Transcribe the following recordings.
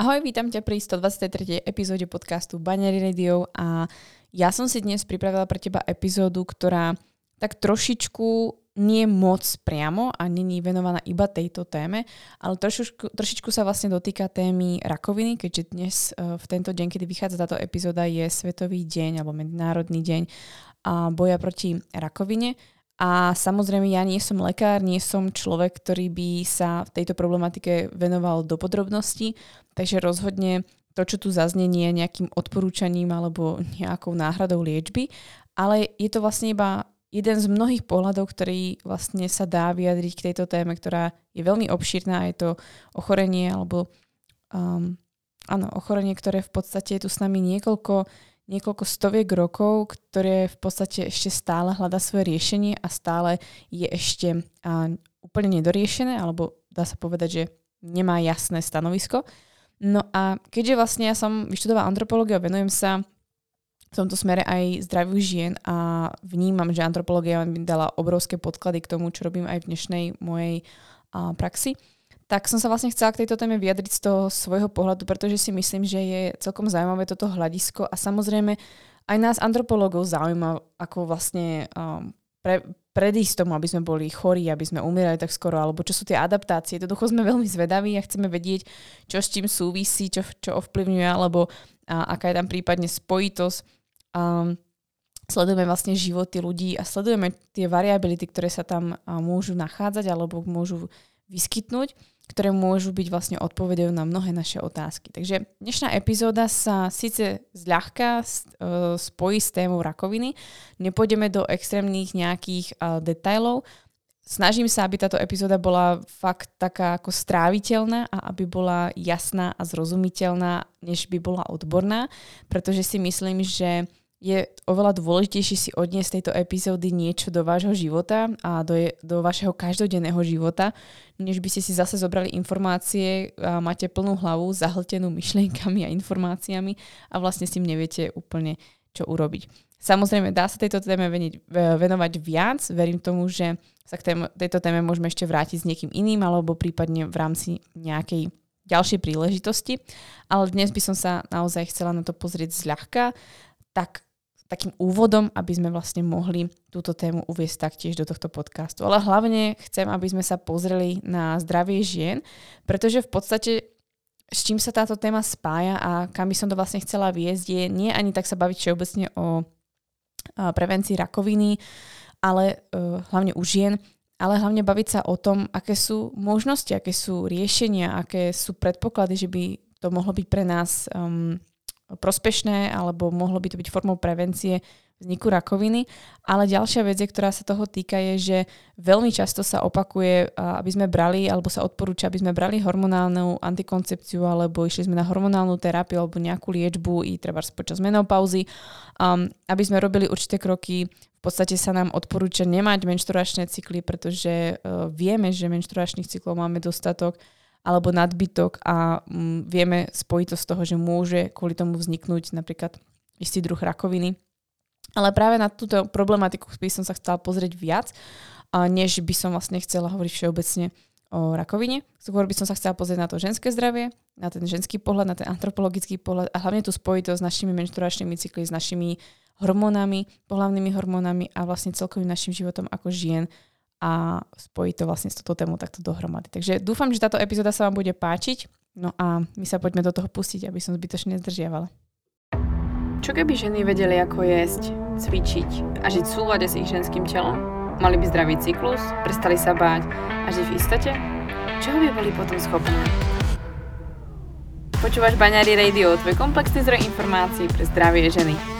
Ahoj, vítam ťa pri 123. epizóde podcastu Banery Radio a ja som si dnes pripravila pre teba epizódu, ktorá tak trošičku nie moc priamo a není venovaná iba tejto téme, ale trošičku, trošičku sa vlastne dotýka témy rakoviny, keďže dnes e, v tento deň, kedy vychádza táto epizóda, je Svetový deň alebo Medzinárodný deň a boja proti rakovine. A samozrejme ja nie som lekár, nie som človek, ktorý by sa v tejto problematike venoval do podrobností, takže rozhodne to, čo tu zaznie, nie je nejakým odporúčaním alebo nejakou náhradou liečby, ale je to vlastne iba jeden z mnohých pohľadov, ktorý vlastne sa dá vyjadriť k tejto téme, ktorá je veľmi obšírna. Je to ochorenie alebo um, áno, ochorenie, ktoré v podstate je tu s nami niekoľko niekoľko stoviek rokov, ktoré v podstate ešte stále hľadá svoje riešenie a stále je ešte a, úplne nedoriešené, alebo dá sa povedať, že nemá jasné stanovisko. No a keďže vlastne ja som vyštudovala antropológiu a venujem sa v tomto smere aj zdraviu žien a vnímam, že antropológia mi dala obrovské podklady k tomu, čo robím aj v dnešnej mojej a, praxi, tak som sa vlastne chcela k tejto téme vyjadriť z toho svojho pohľadu, pretože si myslím, že je celkom zaujímavé toto hľadisko a samozrejme aj nás antropológov zaujíma, ako vlastne um, pre, predísť tomu, aby sme boli chorí, aby sme umierali tak skoro, alebo čo sú tie adaptácie. Jednoducho sme veľmi zvedaví a chceme vedieť, čo s tým súvisí, čo, čo ovplyvňuje, alebo a, aká je tam prípadne spojitosť. Um, sledujeme vlastne životy ľudí a sledujeme tie variability, ktoré sa tam a, môžu nachádzať alebo môžu vyskytnúť ktoré môžu byť vlastne odpovedou na mnohé naše otázky. Takže dnešná epizóda sa síce zľahka e, spojí s témou rakoviny, nepôjdeme do extrémnych nejakých uh, detailov, Snažím sa, aby táto epizóda bola fakt taká ako stráviteľná a aby bola jasná a zrozumiteľná, než by bola odborná, pretože si myslím, že je oveľa dôležitejšie si odniesť tejto epizódy niečo do vášho života a do, je, do vašeho každodenného života, než by ste si zase zobrali informácie a máte plnú hlavu zahltenú myšlienkami a informáciami a vlastne s tým neviete úplne čo urobiť. Samozrejme, dá sa tejto téme venovať viac. Verím tomu, že sa k tejto téme môžeme ešte vrátiť s niekým iným alebo prípadne v rámci nejakej ďalšej príležitosti. Ale dnes by som sa naozaj chcela na to pozrieť zľahka, tak takým úvodom, aby sme vlastne mohli túto tému uviesť taktiež do tohto podcastu. Ale hlavne chcem, aby sme sa pozreli na zdravie žien, pretože v podstate s čím sa táto téma spája a kam by som to vlastne chcela viesť, je nie ani tak sa baviť všeobecne o prevencii rakoviny, ale uh, hlavne u žien, ale hlavne baviť sa o tom, aké sú možnosti, aké sú riešenia, aké sú predpoklady, že by to mohlo byť pre nás um, prospešné alebo mohlo by to byť formou prevencie vzniku rakoviny. Ale ďalšia vec, ktorá sa toho týka, je, že veľmi často sa opakuje, aby sme brali, alebo sa odporúča, aby sme brali hormonálnu antikoncepciu, alebo išli sme na hormonálnu terapiu, alebo nejakú liečbu i treba počas menopauzy, um, aby sme robili určité kroky. V podstate sa nám odporúča nemať menštruačné cykly, pretože uh, vieme, že menštruačných cyklov máme dostatok alebo nadbytok a mm, vieme spojiť to z toho, že môže kvôli tomu vzniknúť napríklad istý druh rakoviny. Ale práve na túto problematiku by som sa chcela pozrieť viac, a než by som vlastne chcela hovoriť všeobecne o rakovine. Skôr by som sa chcela pozrieť na to ženské zdravie, na ten ženský pohľad, na ten antropologický pohľad a hlavne tú spojitosť s našimi menštruačnými cykly, s našimi hormónami, pohlavnými hormónami a vlastne celkovým našim životom ako žien a spojiť to vlastne s touto tému takto dohromady. Takže dúfam, že táto epizóda sa vám bude páčiť. No a my sa poďme do toho pustiť, aby som zbytočne nezdržiavala. Čo keby ženy vedeli, ako jesť, cvičiť a žiť v súlade s ich ženským telom? Mali by zdravý cyklus, prestali sa báť a žiť v istote? Čoho by boli potom schopné? Počúvaš Baňári Radio, tvoj komplexný zdroj informácií pre zdravie ženy.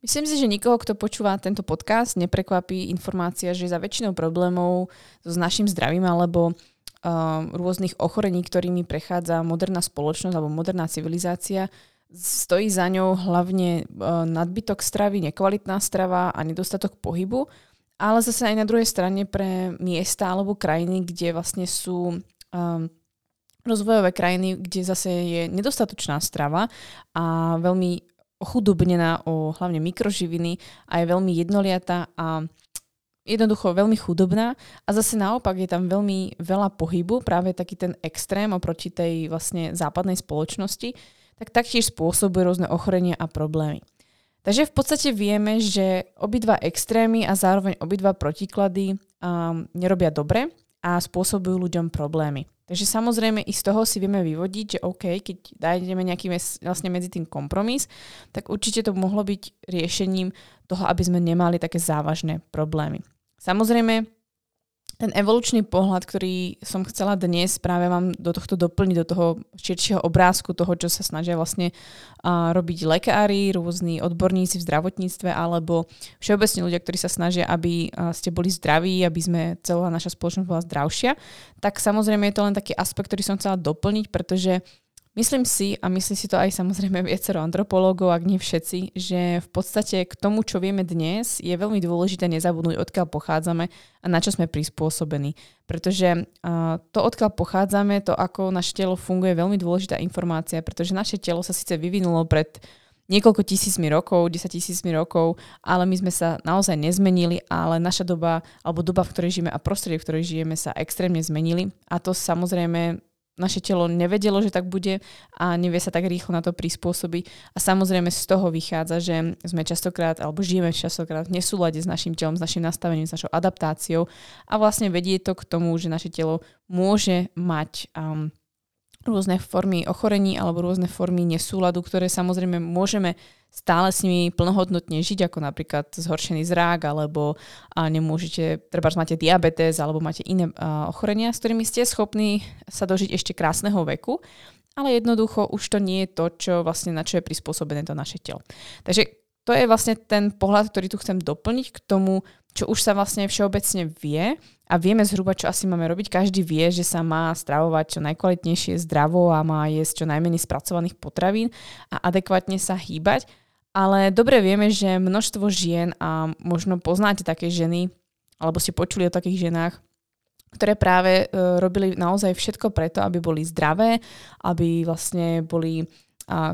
Myslím si, že nikoho, kto počúva tento podcast, neprekvapí informácia, že za väčšinou problémov s našim zdravím alebo uh, rôznych ochorení, ktorými prechádza moderná spoločnosť alebo moderná civilizácia, stojí za ňou hlavne nadbytok stravy, nekvalitná strava a nedostatok pohybu, ale zase aj na druhej strane pre miesta alebo krajiny, kde vlastne sú um, rozvojové krajiny, kde zase je nedostatočná strava a veľmi ochudobnená o hlavne mikroživiny a je veľmi jednoliatá a jednoducho veľmi chudobná a zase naopak je tam veľmi veľa pohybu, práve taký ten extrém oproti tej vlastne západnej spoločnosti, tak taktiež spôsobuje rôzne ochorenia a problémy. Takže v podstate vieme, že obidva extrémy a zároveň obidva protiklady um, nerobia dobre a spôsobujú ľuďom problémy. Takže samozrejme i z toho si vieme vyvodiť, že OK, keď dájdeme nejaký mes, vlastne medzi tým kompromis, tak určite to mohlo byť riešením toho, aby sme nemali také závažné problémy. Samozrejme, ten evolučný pohľad, ktorý som chcela dnes práve vám do tohto doplniť, do toho širšieho obrázku toho, čo sa snažia vlastne uh, robiť lekári, rôzni odborníci v zdravotníctve alebo všeobecne ľudia, ktorí sa snažia, aby uh, ste boli zdraví, aby sme celá naša spoločnosť bola zdravšia, tak samozrejme je to len taký aspekt, ktorý som chcela doplniť, pretože Myslím si, a myslí si to aj samozrejme viacero antropológov, ak nie všetci, že v podstate k tomu, čo vieme dnes, je veľmi dôležité nezabudnúť, odkiaľ pochádzame a na čo sme prispôsobení. Pretože uh, to, odkiaľ pochádzame, to, ako naše telo funguje, je veľmi dôležitá informácia, pretože naše telo sa síce vyvinulo pred niekoľko tisícmi rokov, 10 tisícmi rokov, ale my sme sa naozaj nezmenili, ale naša doba, alebo doba, v ktorej žijeme a prostredie, v ktorej žijeme, sa extrémne zmenili. A to samozrejme naše telo nevedelo, že tak bude a nevie sa tak rýchlo na to prispôsobiť. A samozrejme z toho vychádza, že sme častokrát, alebo žijeme častokrát v nesúlade s našim telom, s našim nastavením, s našou adaptáciou a vlastne vedie to k tomu, že naše telo môže mať um, rôzne formy ochorení alebo rôzne formy nesúladu, ktoré samozrejme môžeme stále s nimi plnohodnotne žiť, ako napríklad zhoršený zrák, alebo nemôžete, treba máte diabetes, alebo máte iné ochorenia, s ktorými ste schopní sa dožiť ešte krásneho veku, ale jednoducho už to nie je to, čo vlastne na čo je prispôsobené to naše telo. Takže to je vlastne ten pohľad, ktorý tu chcem doplniť k tomu, čo už sa vlastne všeobecne vie a vieme zhruba, čo asi máme robiť. Každý vie, že sa má stravovať čo najkvalitnejšie zdravo a má jesť čo najmenej spracovaných potravín a adekvátne sa hýbať. Ale dobre vieme, že množstvo žien a možno poznáte také ženy, alebo ste počuli o takých ženách, ktoré práve e, robili naozaj všetko preto, aby boli zdravé, aby vlastne boli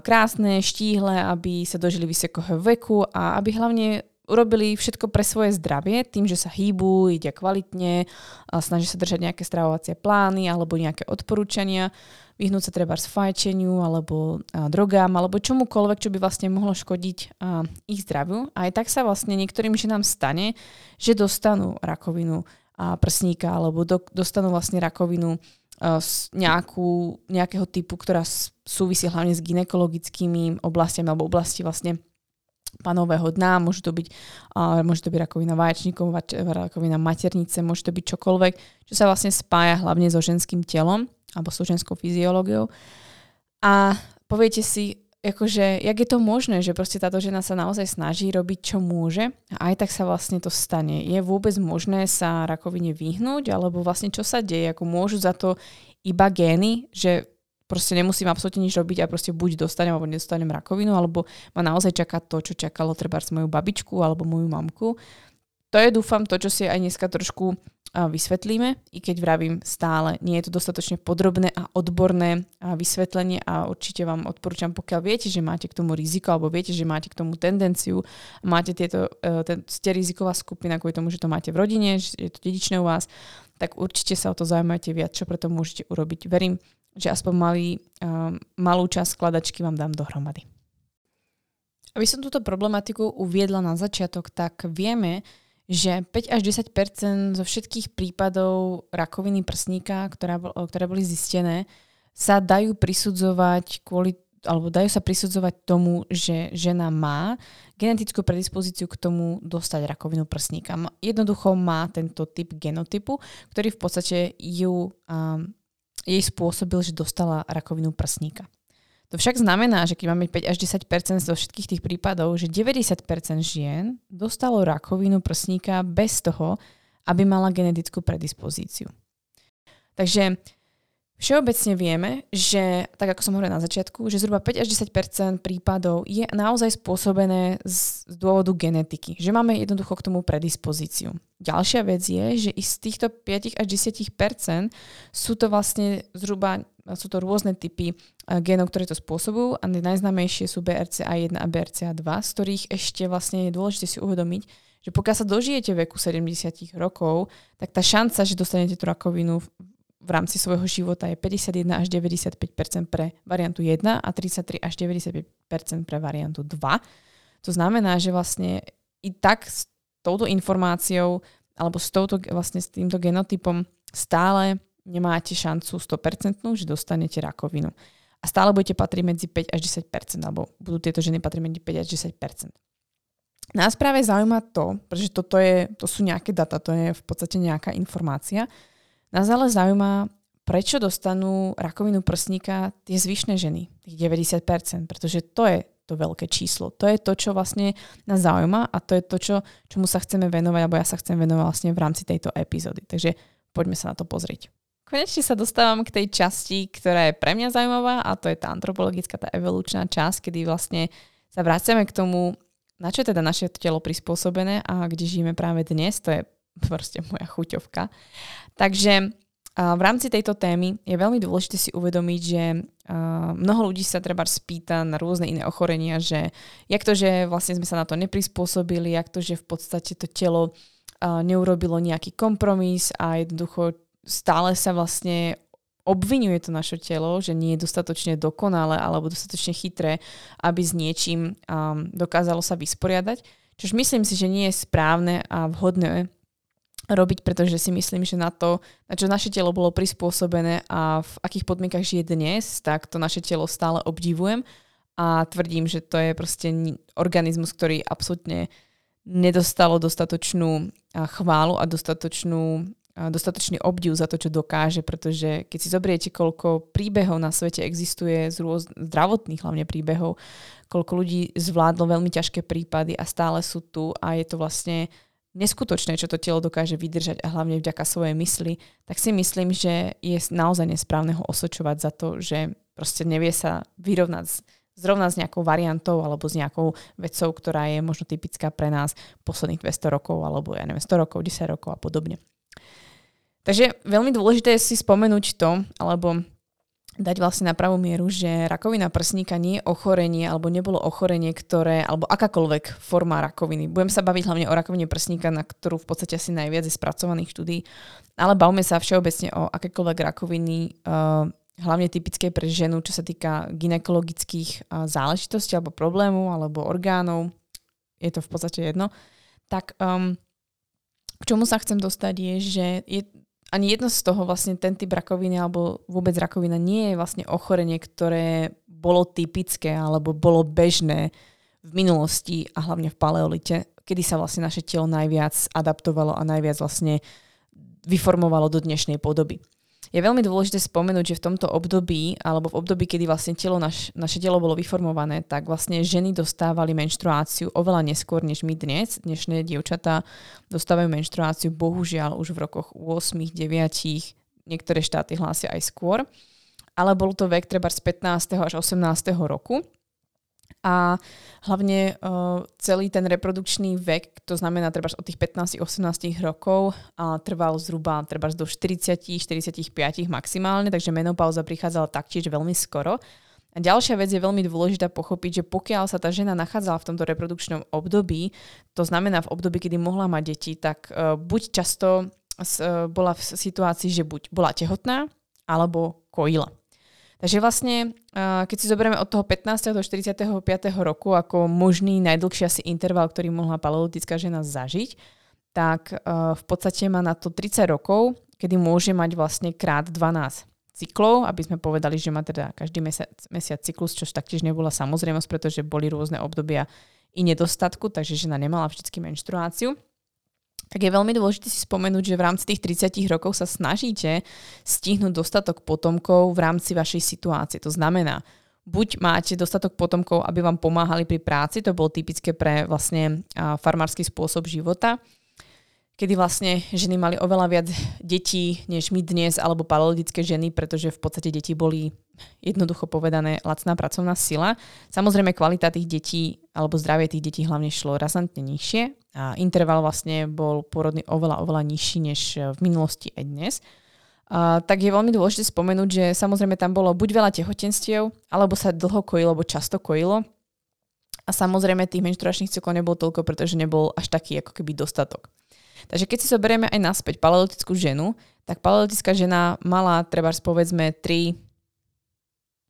krásne, štíhle, aby sa dožili vysokého veku a aby hlavne urobili všetko pre svoje zdravie, tým, že sa hýbu, jedia kvalitne, snažia sa držať nejaké stravovacie plány alebo nejaké odporúčania, vyhnúť sa treba z fajčeniu alebo drogám alebo čomukoľvek, čo by vlastne mohlo škodiť ich zdraviu. A aj tak sa vlastne niektorým ženám stane, že dostanú rakovinu prsníka alebo do, dostanú vlastne rakovinu nejakú, nejakého typu, ktorá súvisí hlavne s ginekologickými oblastiami alebo oblasti vlastne panového dna, môže to byť, uh, môže to byť rakovina vaječníkov, rakovina maternice, môže to byť čokoľvek, čo sa vlastne spája hlavne so ženským telom alebo so ženskou fyziológiou. A poviete si, akože, jak je to možné, že proste táto žena sa naozaj snaží robiť, čo môže a aj tak sa vlastne to stane. Je vôbec možné sa rakovine vyhnúť, alebo vlastne čo sa deje, ako môžu za to iba gény, že proste nemusím absolútne nič robiť a proste buď dostanem alebo nedostanem rakovinu, alebo ma naozaj čaká to, čo čakalo treba moju babičku alebo moju mamku. To je dúfam to, čo si aj dneska trošku vysvetlíme, i keď vravím stále, nie je to dostatočne podrobné a odborné vysvetlenie a určite vám odporúčam, pokiaľ viete, že máte k tomu riziko alebo viete, že máte k tomu tendenciu, máte tieto, e, ten, ste riziková skupina kvôli tomu, že to máte v rodine, že je to dedičné u vás, tak určite sa o to zaujímajte viac, čo preto môžete urobiť. Verím, že aspoň malý, uh, malú časť skladačky vám dám dohromady. Aby som túto problematiku uviedla na začiatok, tak vieme, že 5 až 10% zo všetkých prípadov rakoviny prsníka, ktorá, ktoré boli zistené, sa dajú prisudzovať kvôli alebo dajú sa prisudzovať tomu, že žena má genetickú predispozíciu k tomu dostať rakovinu prsníka. Jednoducho má tento typ genotypu, ktorý v podstate ju um, jej spôsobil, že dostala rakovinu prsníka. To však znamená, že keď máme 5 až 10 zo všetkých tých prípadov, že 90 žien dostalo rakovinu prsníka bez toho, aby mala genetickú predispozíciu. Takže Všeobecne vieme, že, tak ako som hovorila na začiatku, že zhruba 5 až 10 prípadov je naozaj spôsobené z, z dôvodu genetiky, že máme jednoducho k tomu predispozíciu. Ďalšia vec je, že i z týchto 5 až 10 sú to vlastne zhruba sú to rôzne typy genov, ktoré to spôsobujú a najznámejšie sú BRCA1 a BRCA2, z ktorých ešte vlastne je dôležité si uvedomiť, že pokiaľ sa dožijete veku 70 rokov, tak tá šanca, že dostanete tú rakovinu v rámci svojho života je 51 až 95 pre variantu 1 a 33 až 95 pre variantu 2. To znamená, že vlastne i tak s touto informáciou alebo s, touto, vlastne s týmto genotypom stále nemáte šancu 100%, že dostanete rakovinu. A stále budete patriť medzi 5 až 10%, alebo budú tieto ženy patriť medzi 5 až 10%. Nás práve zaujíma to, pretože toto je, to sú nejaké data, to je v podstate nejaká informácia, nás ale zaujíma, prečo dostanú rakovinu prsníka tie zvyšné ženy, tých 90%, pretože to je to veľké číslo. To je to, čo vlastne nás zaujíma a to je to, čo, čomu sa chceme venovať, alebo ja sa chcem venovať vlastne v rámci tejto epizódy. Takže poďme sa na to pozrieť. Konečne sa dostávam k tej časti, ktorá je pre mňa zaujímavá a to je tá antropologická, tá evolučná časť, kedy vlastne sa vraciame k tomu, na čo je teda naše telo prispôsobené a kde žijeme práve dnes. To je proste moja chuťovka. Takže v rámci tejto témy je veľmi dôležité si uvedomiť, že mnoho ľudí sa treba spýta na rôzne iné ochorenia, že jak to, že vlastne sme sa na to neprispôsobili, jak to, že v podstate to telo neurobilo nejaký kompromis a jednoducho stále sa vlastne obvinuje to naše telo, že nie je dostatočne dokonalé alebo dostatočne chytré, aby s niečím um, dokázalo sa vysporiadať. Čož myslím si, že nie je správne a vhodné robiť, pretože si myslím, že na to, na čo naše telo bolo prispôsobené a v akých podmienkach žije dnes, tak to naše telo stále obdivujem a tvrdím, že to je proste organizmus, ktorý absolútne nedostalo dostatočnú chválu a dostatočnú, dostatočný obdiv za to, čo dokáže, pretože keď si zobriete, koľko príbehov na svete existuje, z rôz, zdravotných hlavne príbehov, koľko ľudí zvládlo veľmi ťažké prípady a stále sú tu a je to vlastne neskutočné, čo to telo dokáže vydržať a hlavne vďaka svojej mysli, tak si myslím, že je naozaj nesprávne ho osočovať za to, že proste nevie sa vyrovnať zrovna s nejakou variantou alebo s nejakou vecou, ktorá je možno typická pre nás posledných 200 rokov alebo ja neviem, 100 rokov, 10 rokov a podobne. Takže veľmi dôležité je si spomenúť to, alebo dať vlastne na pravú mieru, že rakovina prsníka nie je ochorenie alebo nebolo ochorenie, ktoré, alebo akákoľvek forma rakoviny. Budem sa baviť hlavne o rakovine prsníka, na ktorú v podstate asi najviac je spracovaných štúdí, ale bavme sa všeobecne o akékoľvek rakoviny, uh, hlavne typické pre ženu, čo sa týka ginekologických uh, záležitostí alebo problémov alebo orgánov, je to v podstate jedno, tak um, k čomu sa chcem dostať je, že je ani jedno z toho vlastne ten typ rakoviny alebo vôbec rakovina nie je vlastne ochorenie, ktoré bolo typické alebo bolo bežné v minulosti a hlavne v paleolite, kedy sa vlastne naše telo najviac adaptovalo a najviac vlastne vyformovalo do dnešnej podoby je veľmi dôležité spomenúť, že v tomto období, alebo v období, kedy vlastne telo naš, naše telo bolo vyformované, tak vlastne ženy dostávali menštruáciu oveľa neskôr než my dnes. Dnešné dievčatá dostávajú menštruáciu bohužiaľ už v rokoch 8, 9, niektoré štáty hlásia aj skôr. Ale bol to vek treba z 15. až 18. roku a hlavne uh, celý ten reprodukčný vek, to znamená treba od tých 15-18 rokov, uh, trval zhruba treba do 40-45 maximálne, takže menopauza prichádzala taktiež veľmi skoro. A ďalšia vec je veľmi dôležitá pochopiť, že pokiaľ sa tá žena nachádzala v tomto reprodukčnom období, to znamená v období, kedy mohla mať deti, tak uh, buď často uh, bola v situácii, že buď bola tehotná, alebo kojila. Takže vlastne, keď si zoberieme od toho 15. do 45. roku ako možný najdlhší asi interval, ktorý mohla paleolitická žena zažiť, tak v podstate má na to 30 rokov, kedy môže mať vlastne krát 12 cyklov, aby sme povedali, že má teda každý mesiac, mesiac cyklus, čo taktiež nebola samozrejmosť, pretože boli rôzne obdobia i nedostatku, takže žena nemala vždy menštruáciu tak je veľmi dôležité si spomenúť, že v rámci tých 30 rokov sa snažíte stihnúť dostatok potomkov v rámci vašej situácie. To znamená, buď máte dostatok potomkov, aby vám pomáhali pri práci, to bolo typické pre vlastne farmársky spôsob života, kedy vlastne ženy mali oveľa viac detí, než my dnes, alebo paleolitické ženy, pretože v podstate deti boli jednoducho povedané lacná pracovná sila. Samozrejme kvalita tých detí alebo zdravie tých detí hlavne šlo razantne nižšie a interval vlastne bol porodný oveľa, oveľa nižší než v minulosti aj dnes. A, tak je veľmi dôležité spomenúť, že samozrejme tam bolo buď veľa tehotenstiev, alebo sa dlho kojilo, alebo často kojilo. A samozrejme tých menštruačných cyklov nebolo toľko, pretože nebol až taký ako keby dostatok. Takže keď si zoberieme aj naspäť paleolitickú ženu, tak paleolitická žena mala treba povedzme 3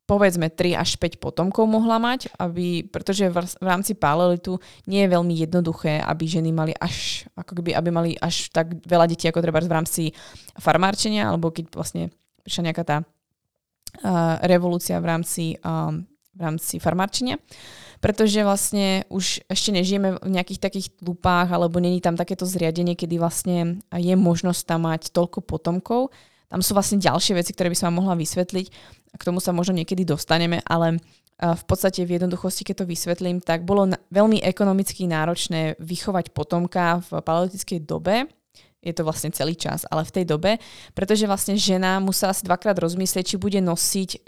povedzme 3 až 5 potomkov mohla mať, aby, pretože v, rámci paleolitu nie je veľmi jednoduché, aby ženy mali až, ako keby, aby mali až tak veľa detí, ako treba v rámci farmárčenia, alebo keď vlastne prišla nejaká tá uh, revolúcia v rámci, uh, v rámci farmárčenia. Uh, pretože vlastne už ešte nežijeme v nejakých takých lupách alebo není tam takéto zriadenie, kedy vlastne je možnosť tam mať toľko potomkov. Tam sú vlastne ďalšie veci, ktoré by som vám mohla vysvetliť a k tomu sa možno niekedy dostaneme, ale v podstate v jednoduchosti, keď to vysvetlím, tak bolo veľmi ekonomicky náročné vychovať potomka v paleolitickej dobe, je to vlastne celý čas, ale v tej dobe, pretože vlastne žena musela si dvakrát rozmyslieť, či bude nosiť e,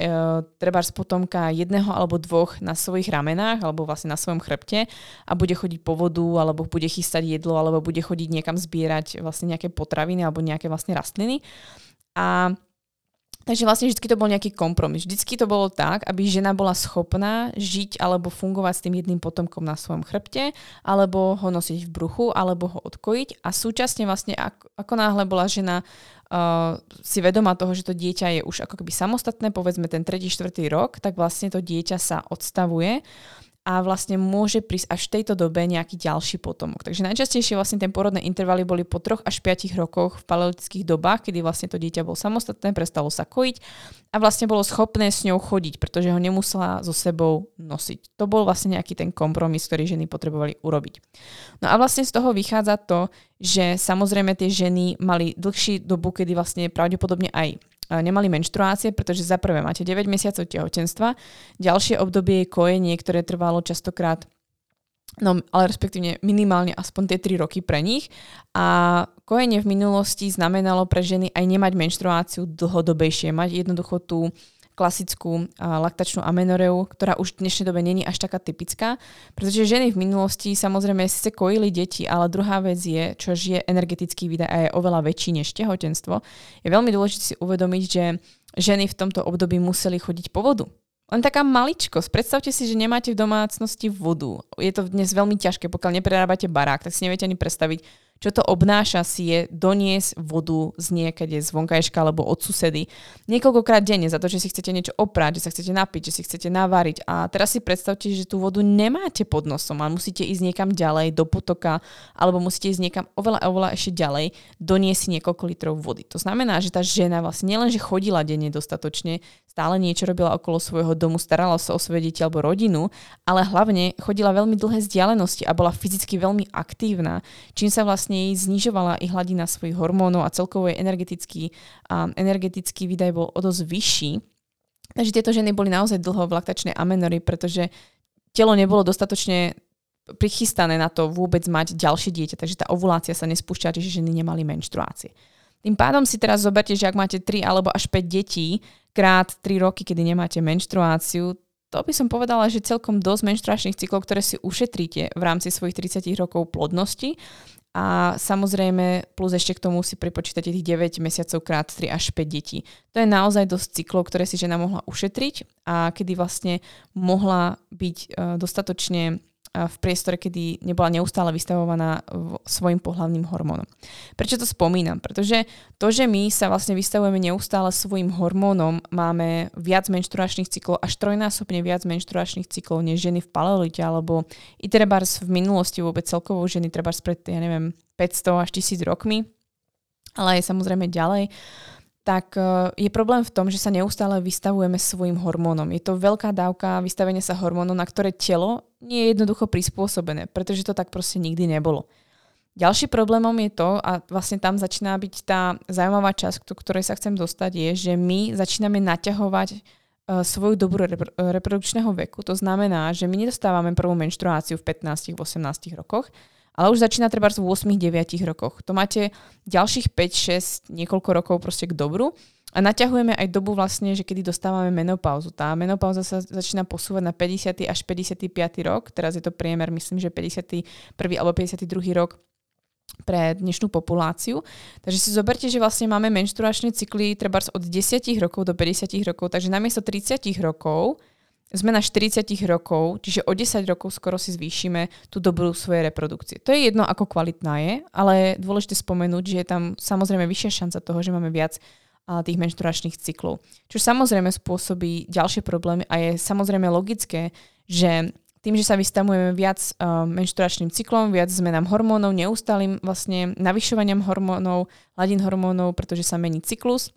treba z potomka jedného alebo dvoch na svojich ramenách alebo vlastne na svojom chrbte a bude chodiť po vodu alebo bude chystať jedlo alebo bude chodiť niekam zbierať vlastne nejaké potraviny alebo nejaké vlastne rastliny. A Takže vlastne vždy to bol nejaký kompromis. Vždycky to bolo tak, aby žena bola schopná žiť alebo fungovať s tým jedným potomkom na svojom chrbte, alebo ho nosiť v bruchu, alebo ho odkojiť. A súčasne vlastne, ako, ako náhle bola žena uh, si vedomá toho, že to dieťa je už ako keby samostatné, povedzme ten 3. 4. rok, tak vlastne to dieťa sa odstavuje a vlastne môže prísť až v tejto dobe nejaký ďalší potomok. Takže najčastejšie vlastne ten porodné intervaly boli po 3 až 5 rokoch v paleolitických dobách, kedy vlastne to dieťa bolo samostatné, prestalo sa kojiť a vlastne bolo schopné s ňou chodiť, pretože ho nemusela so sebou nosiť. To bol vlastne nejaký ten kompromis, ktorý ženy potrebovali urobiť. No a vlastne z toho vychádza to, že samozrejme tie ženy mali dlhší dobu, kedy vlastne pravdepodobne aj nemali menštruácie, pretože za prvé máte 9 mesiacov tehotenstva, ďalšie obdobie je kojenie, ktoré trvalo častokrát no ale respektívne minimálne aspoň tie 3 roky pre nich. A kojenie v minulosti znamenalo pre ženy aj nemať menštruáciu dlhodobejšie, mať jednoducho tú klasickú a, laktačnú amenoreu, ktorá už v dnešnej dobe není až taká typická, pretože ženy v minulosti samozrejme síce kojili deti, ale druhá vec je, čo je energetický výdaj a je oveľa väčší než tehotenstvo, je veľmi dôležité si uvedomiť, že ženy v tomto období museli chodiť po vodu. Len taká maličkosť. Predstavte si, že nemáte v domácnosti vodu. Je to dnes veľmi ťažké, pokiaľ neprerábate barák, tak si neviete ani predstaviť, čo to obnáša si je doniesť vodu z niekade z vonkajška alebo od susedy niekoľkokrát denne za to, že si chcete niečo oprať, že sa chcete napiť, že si chcete navariť. A teraz si predstavte, že tú vodu nemáte pod nosom a musíte ísť niekam ďalej do potoka alebo musíte ísť niekam oveľa, oveľa ešte ďalej, doniesť niekoľko litrov vody. To znamená, že tá žena vlastne nielenže chodila denne dostatočne, stále niečo robila okolo svojho domu, starala sa o svoje deti alebo rodinu, ale hlavne chodila veľmi dlhé vzdialenosti a bola fyzicky veľmi aktívna, čím sa vlastne vlastne jej znižovala i hladina svojich hormónov a celkovo jej energetický, um, energetický výdaj bol o dosť vyšší. Takže tieto ženy boli naozaj dlho v laktačnej amenory, pretože telo nebolo dostatočne prichystané na to vôbec mať ďalšie dieťa, takže tá ovulácia sa nespúšťa, čiže ženy nemali menštruácie. Tým pádom si teraz zoberte, že ak máte 3 alebo až 5 detí krát 3 roky, kedy nemáte menštruáciu, to by som povedala, že celkom dosť menštruačných cyklov, ktoré si ušetríte v rámci svojich 30 rokov plodnosti a samozrejme plus ešte k tomu si pripočítate tých 9 mesiacov krát 3 až 5 detí. To je naozaj dosť cyklov, ktoré si žena mohla ušetriť a kedy vlastne mohla byť uh, dostatočne v priestore, kedy nebola neustále vystavovaná svojim pohľavným hormónom. Prečo to spomínam? Pretože to, že my sa vlastne vystavujeme neustále svojim hormónom, máme viac menštruačných cyklov, až trojnásobne viac menštruačných cyklov než ženy v paleolite, alebo i trebárs v minulosti vôbec celkovo ženy trebárs pred, ja neviem, 500 až 1000 rokmi, ale aj samozrejme ďalej. Uh, tak e, je problém v tom, že sa neustále vystavujeme svojim hormónom. Je to veľká dávka vystavenia sa hormónom, na ktoré telo nie je jednoducho prispôsobené, pretože to tak proste nikdy nebolo. Ďalší problémom je to, a vlastne tam začína byť tá zaujímavá časť, k ktorej sa chcem dostať, je, že my začíname naťahovať e, svoju dobu reprodukčného veku. To znamená, že my nedostávame prvú menštruáciu v 15-18 rokoch, ale už začína treba v 8-9 rokoch. To máte ďalších 5-6, niekoľko rokov proste k dobru a naťahujeme aj dobu vlastne, že kedy dostávame menopauzu. Tá menopauza sa začína posúvať na 50. až 55. rok, teraz je to priemer, myslím, že 51. alebo 52. rok pre dnešnú populáciu. Takže si zoberte, že vlastne máme menštruačné cykly treba od 10 rokov do 50 rokov, takže namiesto 30 rokov sme na 40 rokov, čiže o 10 rokov skoro si zvýšime tú dobu svojej reprodukcie. To je jedno, ako kvalitná je, ale dôležité spomenúť, že je tam samozrejme vyššia šanca toho, že máme viac tých menštruačných cyklov. Čo samozrejme spôsobí ďalšie problémy a je samozrejme logické, že tým, že sa vystavujeme viac uh, menštruačným cyklom, viac zmenám hormónov, neustálým vlastne navyšovaniam hormónov, hladín hormónov, pretože sa mení cyklus.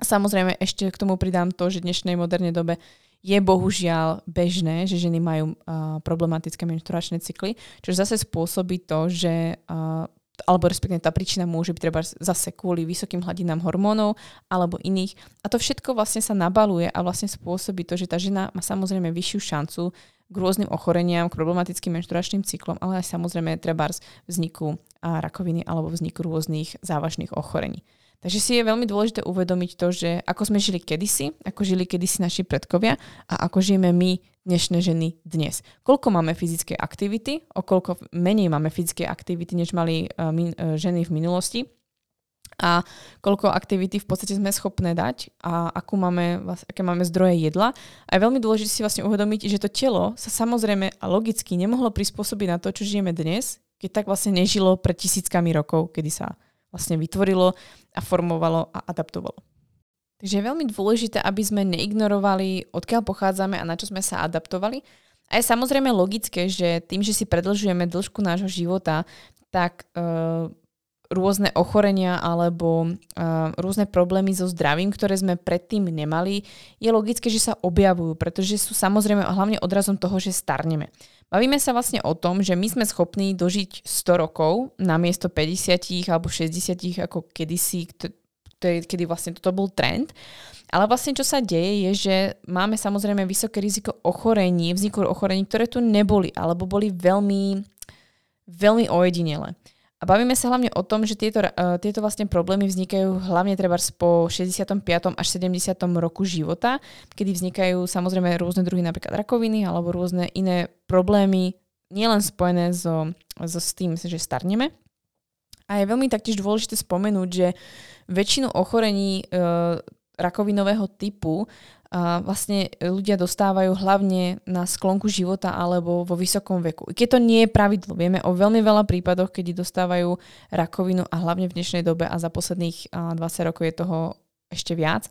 Samozrejme ešte k tomu pridám to, že v dnešnej modernej dobe je bohužiaľ bežné, že ženy majú uh, problematické menštruačné cykly, čo zase spôsobí to, že uh, alebo respektíve tá príčina môže byť treba zase kvôli vysokým hladinám hormónov alebo iných. A to všetko vlastne sa nabaluje a vlastne spôsobí to, že tá žena má samozrejme vyššiu šancu k rôznym ochoreniam, k problematickým menštruačným cyklom, ale aj samozrejme treba vzniku rakoviny alebo vzniku rôznych závažných ochorení. Takže si je veľmi dôležité uvedomiť to, že ako sme žili kedysi, ako žili kedysi naši predkovia a ako žijeme my, dnešné ženy, dnes. Koľko máme fyzické aktivity, o koľko menej máme fyzické aktivity, než mali uh, min, uh, ženy v minulosti a koľko aktivity v podstate sme schopné dať a akú máme, aké máme zdroje jedla. A je veľmi dôležité si vlastne uvedomiť, že to telo sa samozrejme a logicky nemohlo prispôsobiť na to, čo žijeme dnes, keď tak vlastne nežilo pred tisíckami rokov, kedy sa vlastne vytvorilo a formovalo a adaptovalo. Takže je veľmi dôležité, aby sme neignorovali, odkiaľ pochádzame a na čo sme sa adaptovali. A je samozrejme logické, že tým, že si predlžujeme dĺžku nášho života, tak uh, rôzne ochorenia alebo uh, rôzne problémy so zdravím, ktoré sme predtým nemali, je logické, že sa objavujú, pretože sú samozrejme hlavne odrazom toho, že starneme. Bavíme sa vlastne o tom, že my sme schopní dožiť 100 rokov namiesto 50 alebo 60 ako kedysi, kedy vlastne toto bol trend. Ale vlastne čo sa deje je, že máme samozrejme vysoké riziko ochorení, vzniku ochorení, ktoré tu neboli alebo boli veľmi, veľmi ojedinele. A bavíme sa hlavne o tom, že tieto, uh, tieto vlastne problémy vznikajú hlavne treba po 65. až 70. roku života, kedy vznikajú samozrejme rôzne druhy napríklad rakoviny alebo rôzne iné problémy, nielen spojené so, so s tým, že starneme. A je veľmi taktiež dôležité spomenúť, že väčšinu ochorení uh, rakovinového typu vlastne ľudia dostávajú hlavne na sklonku života alebo vo vysokom veku. Keď to nie je pravidlo, vieme o veľmi veľa prípadoch, kedy dostávajú rakovinu a hlavne v dnešnej dobe a za posledných 20 rokov je toho ešte viac.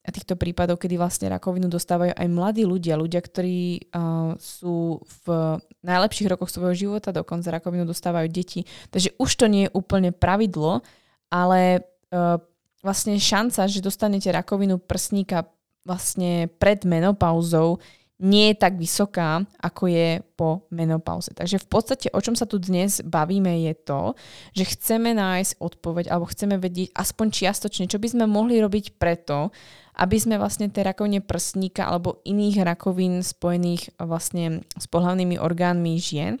A týchto prípadov, kedy vlastne rakovinu dostávajú aj mladí ľudia, ľudia, ktorí uh, sú v najlepších rokoch svojho života, dokonca rakovinu dostávajú deti. Takže už to nie je úplne pravidlo, ale uh, vlastne šanca, že dostanete rakovinu prsníka vlastne pred menopauzou nie je tak vysoká, ako je po menopauze. Takže v podstate, o čom sa tu dnes bavíme, je to, že chceme nájsť odpoveď alebo chceme vedieť aspoň čiastočne, čo by sme mohli robiť preto, aby sme vlastne tie rakovine prsníka alebo iných rakovín spojených vlastne s pohľavnými orgánmi žien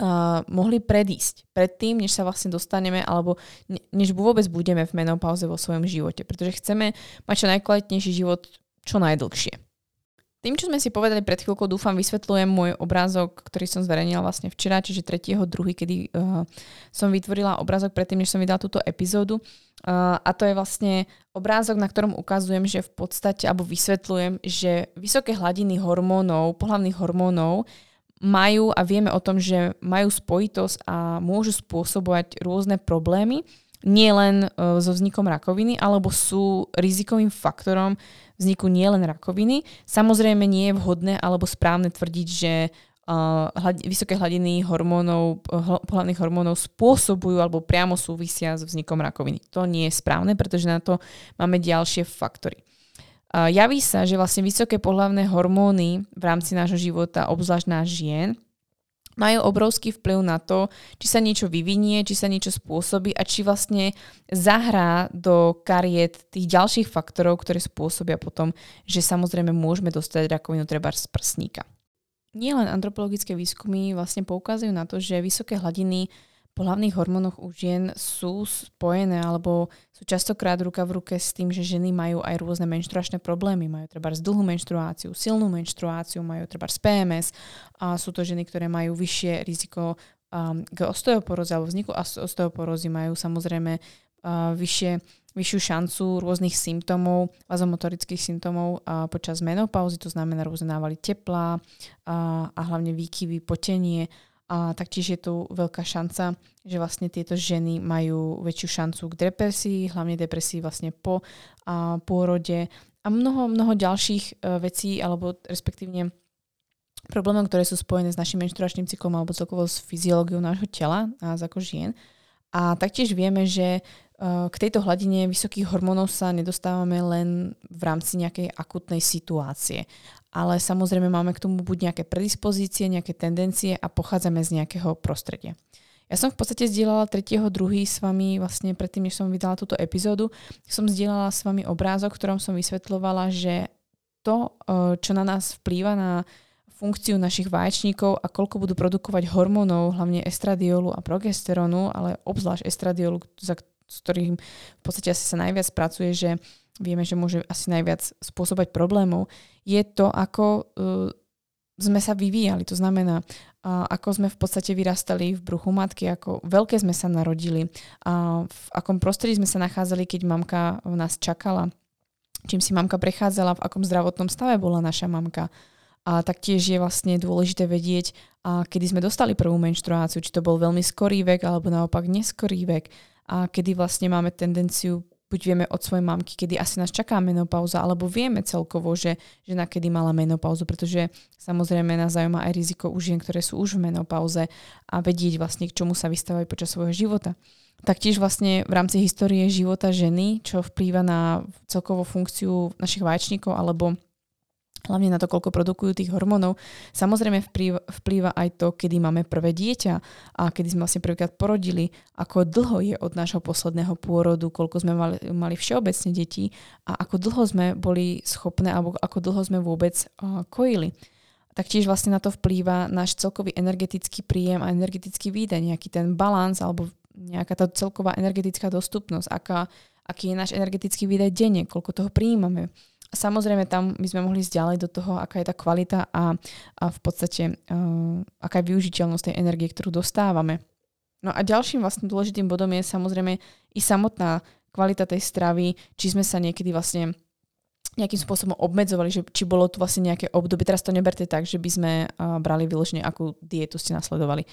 uh, mohli predísť predtým, než sa vlastne dostaneme, alebo ne, než vôbec budeme v menopauze vo svojom živote. Pretože chceme mať čo najkvalitnejší život čo najdlhšie. Tým, čo sme si povedali pred chvíľkou, dúfam, vysvetľujem môj obrázok, ktorý som zverejnila vlastne včera, čiže 3.2., kedy uh, som vytvorila obrázok predtým, než som vydala túto epizódu. Uh, a to je vlastne obrázok, na ktorom ukazujem, že v podstate, alebo vysvetľujem, že vysoké hladiny hormónov, pohľavných hormónov, majú a vieme o tom, že majú spojitosť a môžu spôsobovať rôzne problémy, nielen e, so vznikom rakoviny, alebo sú rizikovým faktorom vzniku nielen rakoviny. Samozrejme nie je vhodné alebo správne tvrdiť, že hlad, vysoké hladiny hormónov, pohľadných hormónov spôsobujú alebo priamo súvisia s vznikom rakoviny. To nie je správne, pretože na to máme ďalšie faktory. Javí sa, že vlastne vysoké pohľavné hormóny v rámci nášho života, obzvlášť nás žien, majú obrovský vplyv na to, či sa niečo vyvinie, či sa niečo spôsobí a či vlastne zahrá do kariet tých ďalších faktorov, ktoré spôsobia potom, že samozrejme môžeme dostať rakovinu treba z prsníka. nielen antropologické výskumy vlastne poukazujú na to, že vysoké hladiny pohľavných hormónoch u žien sú spojené alebo sú častokrát ruka v ruke s tým, že ženy majú aj rôzne menštruačné problémy. Majú treba z dlhú menštruáciu, silnú menštruáciu, majú treba z PMS a sú to ženy, ktoré majú vyššie riziko um, k osteoporóze alebo vzniku osteoporózy, majú samozrejme uh, vyššie vyššiu šancu rôznych symptómov, vazomotorických symptómov uh, počas menopauzy, to znamená rôzne návaly tepla uh, a hlavne výkyvy, potenie a taktiež je tu veľká šanca, že vlastne tieto ženy majú väčšiu šancu k depresii, hlavne depresii vlastne po a, pôrode a mnoho, mnoho ďalších uh, vecí, alebo respektívne problémov, ktoré sú spojené s našim menštruačným cyklom alebo celkovo s fyziológiou nášho tela, nás ako žien. A taktiež vieme, že uh, k tejto hladine vysokých hormónov sa nedostávame len v rámci nejakej akutnej situácie ale samozrejme máme k tomu buď nejaké predispozície, nejaké tendencie a pochádzame z nejakého prostredia. Ja som v podstate zdieľala 3.2. s vami, vlastne predtým, než som vydala túto epizódu, som zdieľala s vami obrázok, ktorom som vysvetľovala, že to, e, čo na nás vplýva na funkciu našich vaječníkov a koľko budú produkovať hormónov, hlavne estradiolu a progesterónu, ale obzvlášť estradiolu, za, ktorým v podstate asi sa najviac pracuje, že vieme, že môže asi najviac spôsobať problémov, je to, ako uh, sme sa vyvíjali. To znamená, uh, ako sme v podstate vyrastali v bruchu matky, ako veľké sme sa narodili, uh, v akom prostredí sme sa nachádzali, keď mamka v nás čakala, čím si mamka prechádzala, v akom zdravotnom stave bola naša mamka. A taktiež je vlastne dôležité vedieť, a kedy sme dostali prvú menštruáciu, či to bol veľmi skorý vek alebo naopak neskorý vek a kedy vlastne máme tendenciu buď vieme od svojej mamky, kedy asi nás čaká menopauza, alebo vieme celkovo, že žena kedy mala menopauzu, pretože samozrejme nás zaujíma aj riziko u žien, ktoré sú už v menopauze a vedieť vlastne, k čomu sa vystávajú počas svojho života. Taktiež vlastne v rámci histórie života ženy, čo vplýva na celkovú funkciu našich vaječníkov alebo hlavne na to, koľko produkujú tých hormónov. Samozrejme vplýva aj to, kedy máme prvé dieťa a kedy sme vlastne prvýkrát porodili, ako dlho je od nášho posledného pôrodu, koľko sme mali, mali všeobecne detí a ako dlho sme boli schopné alebo ako dlho sme vôbec uh, kojili. Taktiež vlastne na to vplýva náš celkový energetický príjem a energetický výdaj, nejaký ten balans alebo nejaká tá celková energetická dostupnosť, aká, aký je náš energetický výdaj denne, koľko toho prijímame Samozrejme, tam by sme mohli ísť ďalej do toho, aká je tá kvalita a, a v podstate uh, aká je využiteľnosť tej energie, ktorú dostávame. No a ďalším vlastne dôležitým bodom je samozrejme i samotná kvalita tej stravy, či sme sa niekedy vlastne nejakým spôsobom obmedzovali, že či bolo tu vlastne nejaké obdobie. Teraz to neberte tak, že by sme uh, brali vyložene, akú dietu ste nasledovali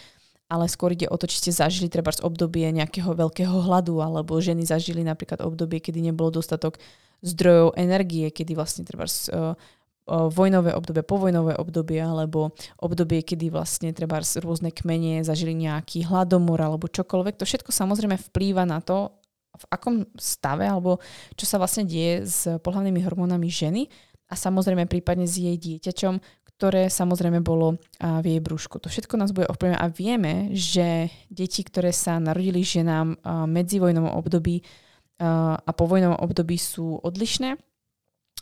ale skôr ide o to, či ste zažili treba z obdobie nejakého veľkého hladu, alebo ženy zažili napríklad obdobie, kedy nebolo dostatok zdrojov energie, kedy vlastne treba z, uh, uh, vojnové obdobie, povojnové obdobie, alebo obdobie, kedy vlastne treba rôzne kmene zažili nejaký hladomor alebo čokoľvek. To všetko samozrejme vplýva na to, v akom stave alebo čo sa vlastne deje s pohľavnými hormónami ženy a samozrejme prípadne s jej dieťačom, ktoré samozrejme bolo v jej brúšku. To všetko nás bude ovplyvňovať a vieme, že deti, ktoré sa narodili ženám medzi vojnovom období a po vojnovom období sú odlišné,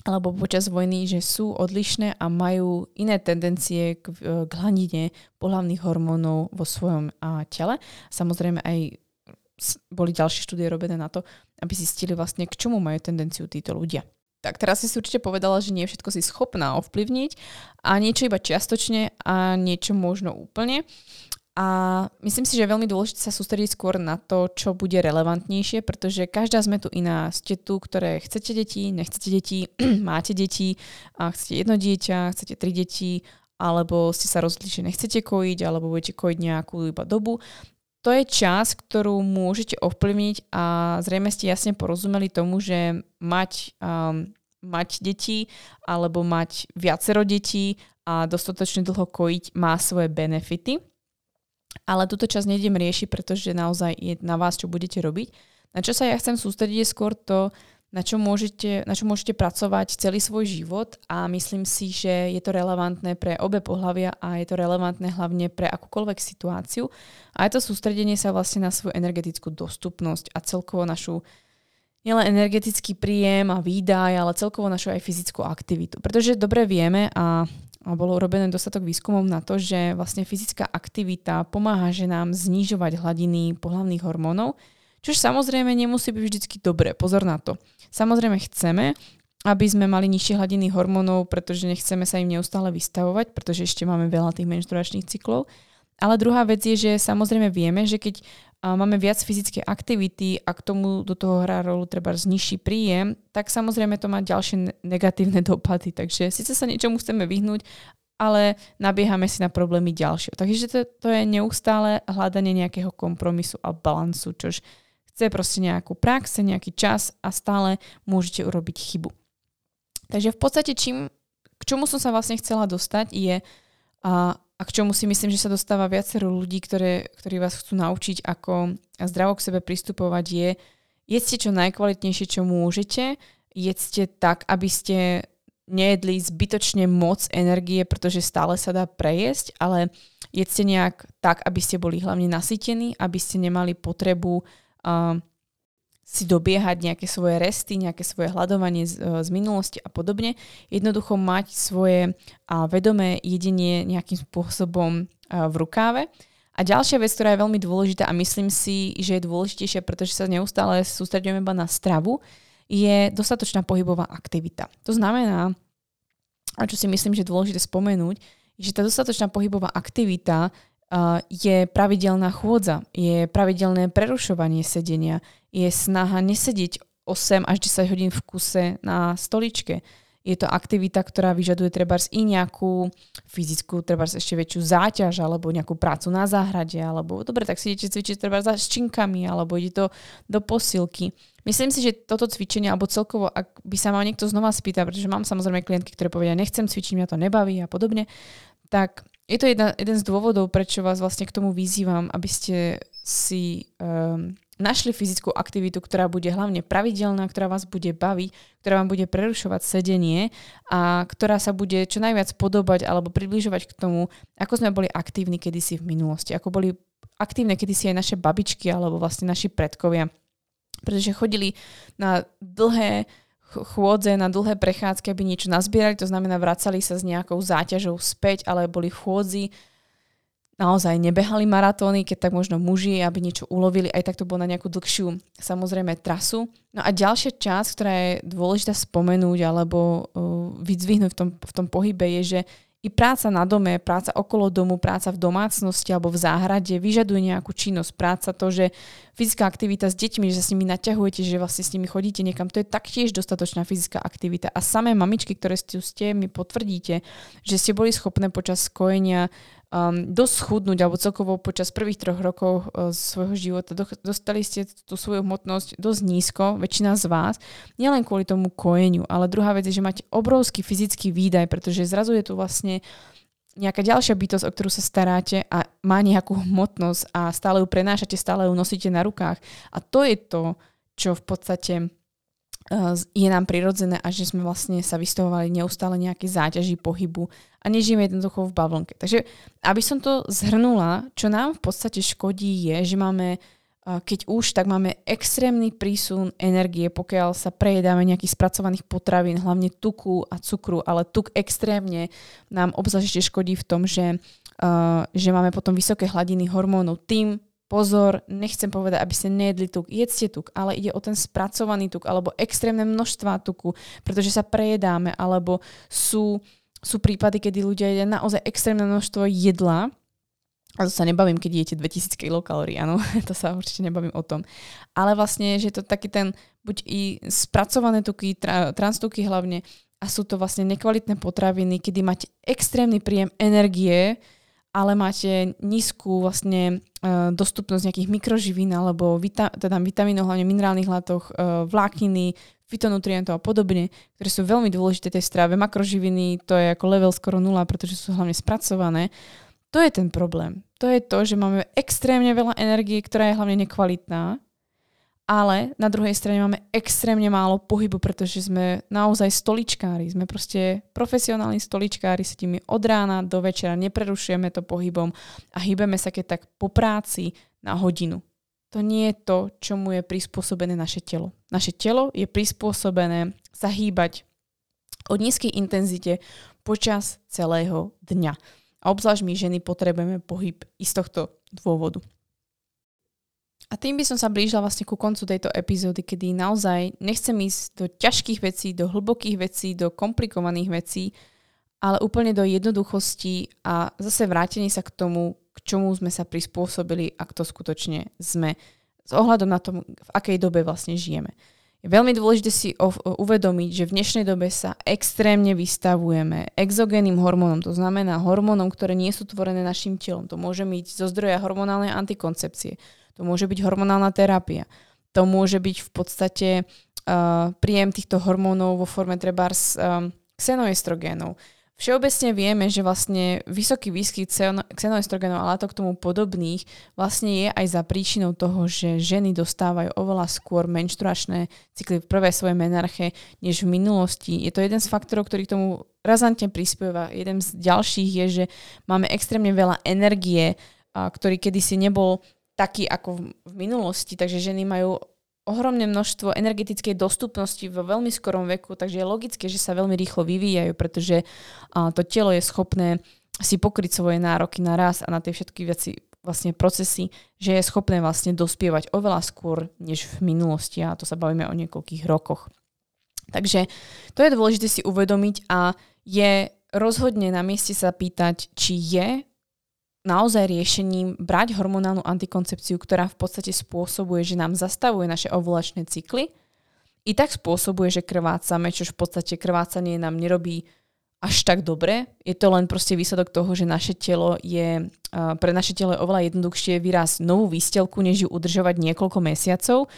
alebo počas vojny, že sú odlišné a majú iné tendencie k, k hladine pohľavných hormónov vo svojom a, tele. Samozrejme aj boli ďalšie štúdie robené na to, aby zistili vlastne, k čomu majú tendenciu títo ľudia. Tak teraz si určite povedala, že nie všetko si schopná ovplyvniť a niečo iba čiastočne a niečo možno úplne. A myslím si, že je veľmi dôležité sa sústrediť skôr na to, čo bude relevantnejšie, pretože každá sme tu iná. Ste tu, ktoré chcete deti, nechcete deti, máte deti, a chcete jedno dieťa, chcete tri deti, alebo ste sa rozhodli, že nechcete kojiť, alebo budete kojiť nejakú iba dobu. To je čas, ktorú môžete ovplyvniť a zrejme ste jasne porozumeli tomu, že mať, um, mať deti alebo mať viacero detí a dostatočne dlho kojiť má svoje benefity. Ale túto čas nejdem riešiť, pretože naozaj je na vás, čo budete robiť. Na čo sa ja chcem sústrediť je skôr to, na čo, môžete, na čo môžete pracovať celý svoj život a myslím si, že je to relevantné pre obe pohľavia a je to relevantné hlavne pre akúkoľvek situáciu. A je to sústredenie sa vlastne na svoju energetickú dostupnosť a celkovo našu nielen energetický príjem a výdaj, ale celkovo našu aj fyzickú aktivitu. Pretože dobre vieme a bolo urobené dostatok výskumov na to, že vlastne fyzická aktivita pomáha ženám znižovať hladiny pohľavných hormónov, čo samozrejme nemusí byť vždy dobré. Pozor na to. Samozrejme chceme, aby sme mali nižšie hladiny hormónov, pretože nechceme sa im neustále vystavovať, pretože ešte máme veľa tých menštruačných cyklov. Ale druhá vec je, že samozrejme vieme, že keď máme viac fyzickej aktivity a k tomu do toho hrá rolu treba nižší príjem, tak samozrejme to má ďalšie negatívne dopady. Takže síce sa niečomu chceme vyhnúť, ale nabiehame si na problémy ďalšie. Takže to, to je neustále hľadanie nejakého kompromisu a balansu, čož chce proste nejakú prax, nejaký čas a stále môžete urobiť chybu. Takže v podstate čím, k čomu som sa vlastne chcela dostať je, a a k čomu si myslím, že sa dostáva viacero ľudí, ktoré, ktorí vás chcú naučiť, ako zdravo k sebe pristupovať, je jedzte čo najkvalitnejšie, čo môžete, jedzte tak, aby ste nejedli zbytočne moc energie, pretože stále sa dá prejesť, ale jedzte nejak tak, aby ste boli hlavne nasytení, aby ste nemali potrebu si dobiehať nejaké svoje resty, nejaké svoje hľadovanie z, e, z minulosti a podobne. Jednoducho mať svoje a, vedomé jedenie nejakým spôsobom a, v rukáve. A ďalšia vec, ktorá je veľmi dôležitá a myslím si, že je dôležitejšia, pretože sa neustále sústredujeme iba na stravu, je dostatočná pohybová aktivita. To znamená, a čo si myslím, že je dôležité spomenúť, že tá dostatočná pohybová aktivita je pravidelná chôdza, je pravidelné prerušovanie sedenia, je snaha nesedieť 8 až 10 hodín v kuse na stoličke. Je to aktivita, ktorá vyžaduje treba i nejakú fyzickú, treba ešte väčšiu záťaž, alebo nejakú prácu na záhrade, alebo dobre, tak si idete cvičiť treba za činkami, alebo ide to do posilky. Myslím si, že toto cvičenie, alebo celkovo, ak by sa ma niekto znova spýta, pretože mám samozrejme klientky, ktoré povedia, nechcem cvičiť, mňa to nebaví a podobne, tak je to jedna, jeden z dôvodov, prečo vás vlastne k tomu vyzývam, aby ste si um, našli fyzickú aktivitu, ktorá bude hlavne pravidelná, ktorá vás bude baviť, ktorá vám bude prerušovať sedenie a ktorá sa bude čo najviac podobať alebo približovať k tomu, ako sme boli aktívni kedysi v minulosti, ako boli aktívne kedysi aj naše babičky alebo vlastne naši predkovia. Pretože chodili na dlhé chôdze, na dlhé prechádzky, aby niečo nazbierali, to znamená vracali sa s nejakou záťažou späť, ale boli chôdzi, naozaj nebehali maratóny, keď tak možno muži, aby niečo ulovili, aj tak to bolo na nejakú dlhšiu samozrejme trasu. No a ďalšia časť, ktorá je dôležitá spomenúť alebo uh, vyzvihnúť v tom, v tom pohybe je, že i práca na dome, práca okolo domu, práca v domácnosti alebo v záhrade vyžaduje nejakú činnosť. Práca to, že fyzická aktivita s deťmi, že sa s nimi naťahujete, že vlastne s nimi chodíte niekam, to je taktiež dostatočná fyzická aktivita. A samé mamičky, ktoré ste, ste mi potvrdíte, že ste boli schopné počas kojenia um, dosť schudnúť, alebo celkovo počas prvých troch rokov uh, svojho života do, dostali ste tú svoju hmotnosť dosť nízko, väčšina z vás, nielen kvôli tomu kojeniu, ale druhá vec je, že máte obrovský fyzický výdaj, pretože zrazu je tu vlastne nejaká ďalšia bytosť, o ktorú sa staráte a má nejakú hmotnosť a stále ju prenášate, stále ju nosíte na rukách. A to je to, čo v podstate je nám prirodzené a že sme vlastne sa vystavovali neustále nejaké záťaži pohybu a nežijeme jednoducho v bavlnke. Takže aby som to zhrnula, čo nám v podstate škodí je, že máme keď už, tak máme extrémny prísun energie, pokiaľ sa prejedáme nejakých spracovaných potravín, hlavne tuku a cukru, ale tuk extrémne nám obzvlášť škodí v tom, že, uh, že máme potom vysoké hladiny hormónov. Tým pozor, nechcem povedať, aby ste nejedli tuk, jedzte tuk, ale ide o ten spracovaný tuk alebo extrémne množstva tuku, pretože sa prejedáme, alebo sú sú prípady, kedy ľudia jedia naozaj extrémne množstvo jedla, a to sa nebavím, keď jete 2000 kilokalórií, áno, to sa určite nebavím o tom. Ale vlastne, že to taký ten, buď i spracované tuky, tra, transtuky hlavne, a sú to vlastne nekvalitné potraviny, kedy máte extrémny príjem energie, ale máte nízku vlastne uh, dostupnosť nejakých mikroživín alebo vita- teda vitamínov, hlavne minerálnych látok, uh, vlákniny, fitonutrientov a podobne, ktoré sú veľmi dôležité tej strave. Makroživiny to je ako level skoro nula, pretože sú hlavne spracované. To je ten problém. To je to, že máme extrémne veľa energie, ktorá je hlavne nekvalitná, ale na druhej strane máme extrémne málo pohybu, pretože sme naozaj stoličkári. Sme proste profesionálni stoličkári, sedíme od rána do večera, neprerušujeme to pohybom a hýbeme sa keď tak po práci na hodinu to nie je to, čomu je prispôsobené naše telo. Naše telo je prispôsobené sa hýbať o nízkej intenzite počas celého dňa. A obzvlášť my ženy potrebujeme pohyb i z tohto dôvodu. A tým by som sa blížila vlastne ku koncu tejto epizódy, kedy naozaj nechcem ísť do ťažkých vecí, do hlbokých vecí, do komplikovaných vecí, ale úplne do jednoduchosti a zase vrátenie sa k tomu, k čomu sme sa prispôsobili a kto skutočne sme. S ohľadom na tom, v akej dobe vlastne žijeme. Je veľmi dôležité si uvedomiť, že v dnešnej dobe sa extrémne vystavujeme exogénnym hormónom, to znamená hormónom, ktoré nie sú tvorené našim telom. To môže byť zo zdroja hormonálnej antikoncepcie, to môže byť hormonálna terapia, to môže byť v podstate uh, príjem týchto hormónov vo forme trebárs um, xenoestrogénov. Všeobecne vieme, že vlastne vysoký výskyt xenoestrogenov a látok tomu podobných vlastne je aj za príčinou toho, že ženy dostávajú oveľa skôr menštruačné cykly v prvej svojej menarche než v minulosti. Je to jeden z faktorov, ktorý k tomu razantne prispieva. Jeden z ďalších je, že máme extrémne veľa energie, ktorý kedysi nebol taký ako v minulosti, takže ženy majú ohromné množstvo energetickej dostupnosti vo veľmi skorom veku, takže je logické, že sa veľmi rýchlo vyvíjajú, pretože to telo je schopné si pokryť svoje nároky na raz a na tie všetky veci, vlastne procesy, že je schopné vlastne dospievať oveľa skôr než v minulosti a to sa bavíme o niekoľkých rokoch. Takže to je dôležité si uvedomiť a je rozhodne na mieste sa pýtať, či je naozaj riešením brať hormonálnu antikoncepciu, ktorá v podstate spôsobuje, že nám zastavuje naše ovulačné cykly, i tak spôsobuje, že krvácame, čo v podstate krvácanie nám nerobí až tak dobre. Je to len proste výsledok toho, že naše telo je, pre naše telo je oveľa jednoduchšie vyraz novú výstelku, než ju udržovať niekoľko mesiacov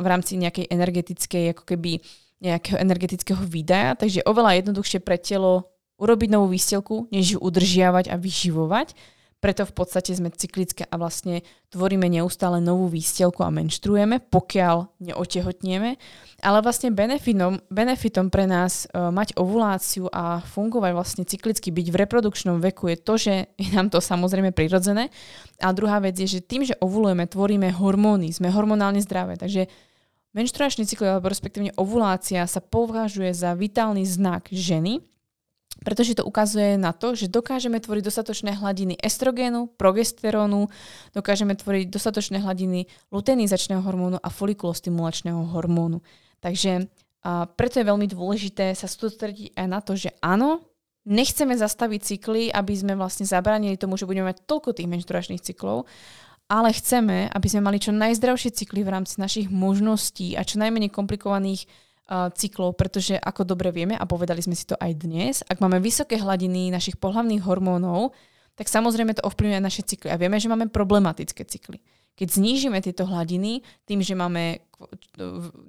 v rámci nejakej energetickej, ako keby nejakého energetického výdaja. Takže oveľa jednoduchšie pre telo urobiť novú výstelku, než ju udržiavať a vyživovať. Preto v podstate sme cyklické a vlastne tvoríme neustále novú výstelku a menštruujeme, pokiaľ neotehotnieme. Ale vlastne benefitom, benefitom pre nás e, mať ovuláciu a fungovať vlastne cyklicky, byť v reprodukčnom veku je to, že je nám to samozrejme prirodzené. A druhá vec je, že tým, že ovulujeme, tvoríme hormóny, sme hormonálne zdravé. Takže menštruačný cyklus alebo respektívne ovulácia sa považuje za vitálny znak ženy, pretože to ukazuje na to, že dokážeme tvoriť dostatočné hladiny estrogénu, progesterónu, dokážeme tvoriť dostatočné hladiny luteinizačného hormónu a folikulostimulačného hormónu. Takže a preto je veľmi dôležité sa sústrediť aj na to, že áno, nechceme zastaviť cykly, aby sme vlastne zabránili tomu, že budeme mať toľko tých menštruačných cyklov, ale chceme, aby sme mali čo najzdravšie cykly v rámci našich možností a čo najmenej komplikovaných cyklov, pretože ako dobre vieme, a povedali sme si to aj dnes, ak máme vysoké hladiny našich pohlavných hormónov, tak samozrejme to ovplyvňuje naše cykly. A vieme, že máme problematické cykly. Keď znížime tieto hladiny tým, že máme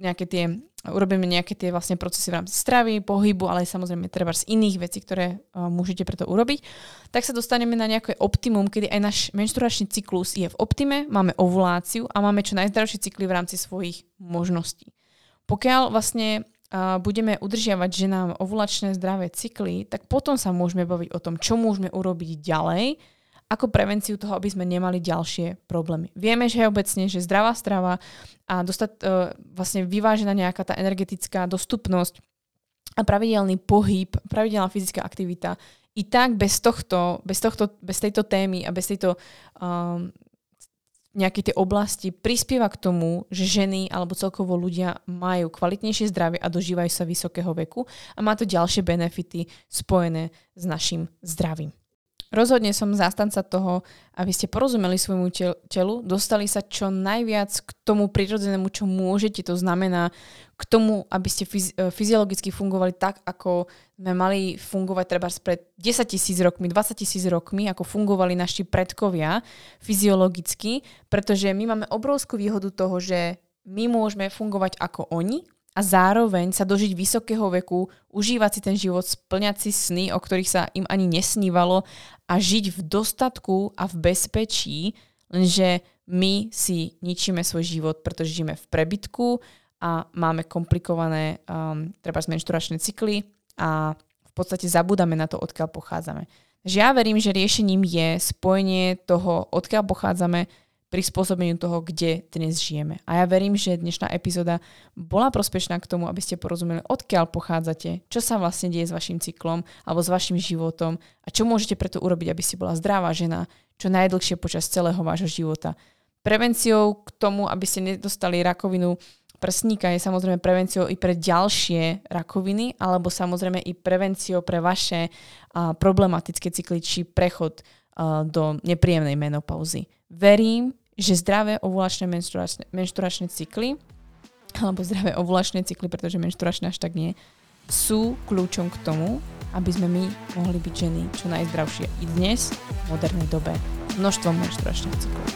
nejaké tie, urobíme nejaké tie vlastne procesy v rámci stravy, pohybu, ale samozrejme treba z iných vecí, ktoré uh, môžete preto urobiť, tak sa dostaneme na nejaké optimum, kedy aj náš menštruačný cyklus je v optime, máme ovuláciu a máme čo najzdravšie cykly v rámci svojich možností. Pokiaľ vlastne budeme udržiavať ženám ovulačné zdravé cykly, tak potom sa môžeme baviť o tom, čo môžeme urobiť ďalej, ako prevenciu toho, aby sme nemali ďalšie problémy. Vieme, že je obecne, že zdravá strava a dostať uh, vlastne vyvážená nejaká tá energetická dostupnosť a pravidelný pohyb, pravidelná fyzická aktivita i tak bez tohto, bez, tohto, bez tejto témy a bez tejto um, nejaké tie oblasti prispieva k tomu, že ženy alebo celkovo ľudia majú kvalitnejšie zdravie a dožívajú sa vysokého veku a má to ďalšie benefity spojené s našim zdravím. Rozhodne som zástanca toho, aby ste porozumeli svojmu telu, dostali sa čo najviac k tomu prirodzenému, čo môžete. To znamená k tomu, aby ste e, fyziologicky fungovali tak, ako sme mali fungovať treba pred 10 tisíc rokmi, 20 tisíc rokmi, ako fungovali naši predkovia fyziologicky, pretože my máme obrovskú výhodu toho, že my môžeme fungovať ako oni, a zároveň sa dožiť vysokého veku, užívať si ten život, splňať si sny, o ktorých sa im ani nesnívalo a žiť v dostatku a v bezpečí, lenže my si ničíme svoj život, pretože žijeme v prebytku a máme komplikované um, treba menšturačné cykly a v podstate zabudáme na to, odkiaľ pochádzame. Takže ja verím, že riešením je spojenie toho, odkiaľ pochádzame, prispôsobeniu toho, kde dnes žijeme. A ja verím, že dnešná epizóda bola prospešná k tomu, aby ste porozumeli, odkiaľ pochádzate, čo sa vlastne deje s vašim cyklom alebo s vašim životom a čo môžete preto urobiť, aby ste bola zdravá žena čo najdlhšie počas celého vášho života. Prevenciou k tomu, aby ste nedostali rakovinu prsníka je samozrejme prevenciou i pre ďalšie rakoviny, alebo samozrejme i prevenciou pre vaše uh, problematické cykly či prechod uh, do nepríjemnej menopauzy. Verím, že zdravé ovulačné menšturačné, menšturačné cykly, alebo zdravé ovulačné cykly, pretože menšturačné až tak nie, sú kľúčom k tomu, aby sme my mohli byť ženy čo najzdravšie i dnes, v modernej dobe, množstvom menšturačných cyklov.